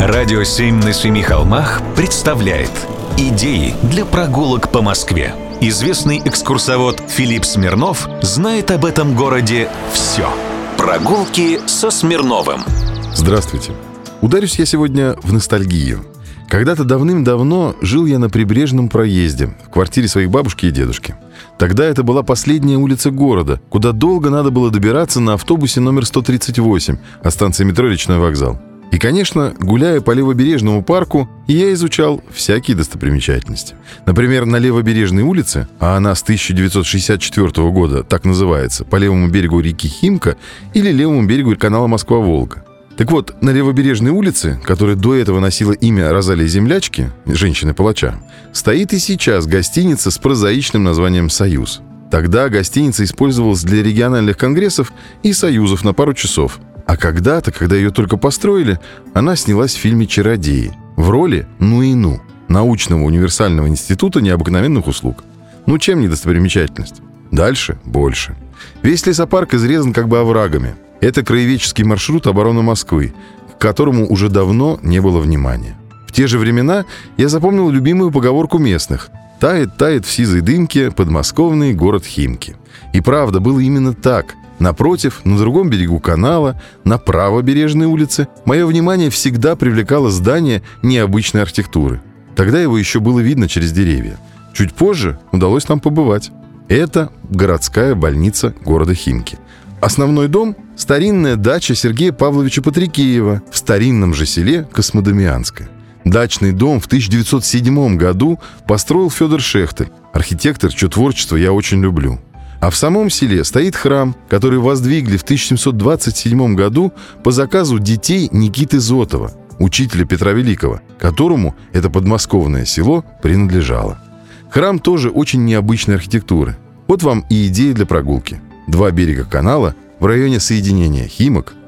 Радио «Семь на семи холмах» представляет Идеи для прогулок по Москве. Известный экскурсовод Филипп Смирнов знает об этом городе все. Прогулки со Смирновым. Здравствуйте. Ударюсь я сегодня в ностальгию. Когда-то давным-давно жил я на прибрежном проезде, в квартире своих бабушки и дедушки. Тогда это была последняя улица города, куда долго надо было добираться на автобусе номер 138 от станции метро «Речной вокзал». И, конечно, гуляя по левобережному парку, я изучал всякие достопримечательности. Например, на левобережной улице, а она с 1964 года так называется, по левому берегу реки Химка или левому берегу канала Москва-Волга. Так вот, на левобережной улице, которая до этого носила имя Розалии Землячки, женщины-палача, стоит и сейчас гостиница с прозаичным названием «Союз». Тогда гостиница использовалась для региональных конгрессов и союзов на пару часов – а когда-то, когда ее только построили, она снялась в фильме «Чародеи» в роли «Ну и ну» научного универсального института необыкновенных услуг. Ну чем не достопримечательность? Дальше больше. Весь лесопарк изрезан как бы оврагами. Это краеведческий маршрут обороны Москвы, к которому уже давно не было внимания. В те же времена я запомнил любимую поговорку местных «Тает, тает в сизой дымке подмосковный город Химки». И правда, было именно так – Напротив, на другом берегу канала, на правобережной улице, мое внимание всегда привлекало здание необычной архитектуры. Тогда его еще было видно через деревья. Чуть позже удалось нам побывать. Это городская больница города Химки. Основной дом – старинная дача Сергея Павловича Патрикеева в старинном же селе Космодемианское. Дачный дом в 1907 году построил Федор Шехтель, архитектор, чье творчество я очень люблю – а в самом селе стоит храм, который воздвигли в 1727 году по заказу детей Никиты Зотова, учителя Петра Великого, которому это подмосковное село принадлежало. Храм тоже очень необычной архитектуры. Вот вам и идея для прогулки. Два берега канала в районе соединения Химок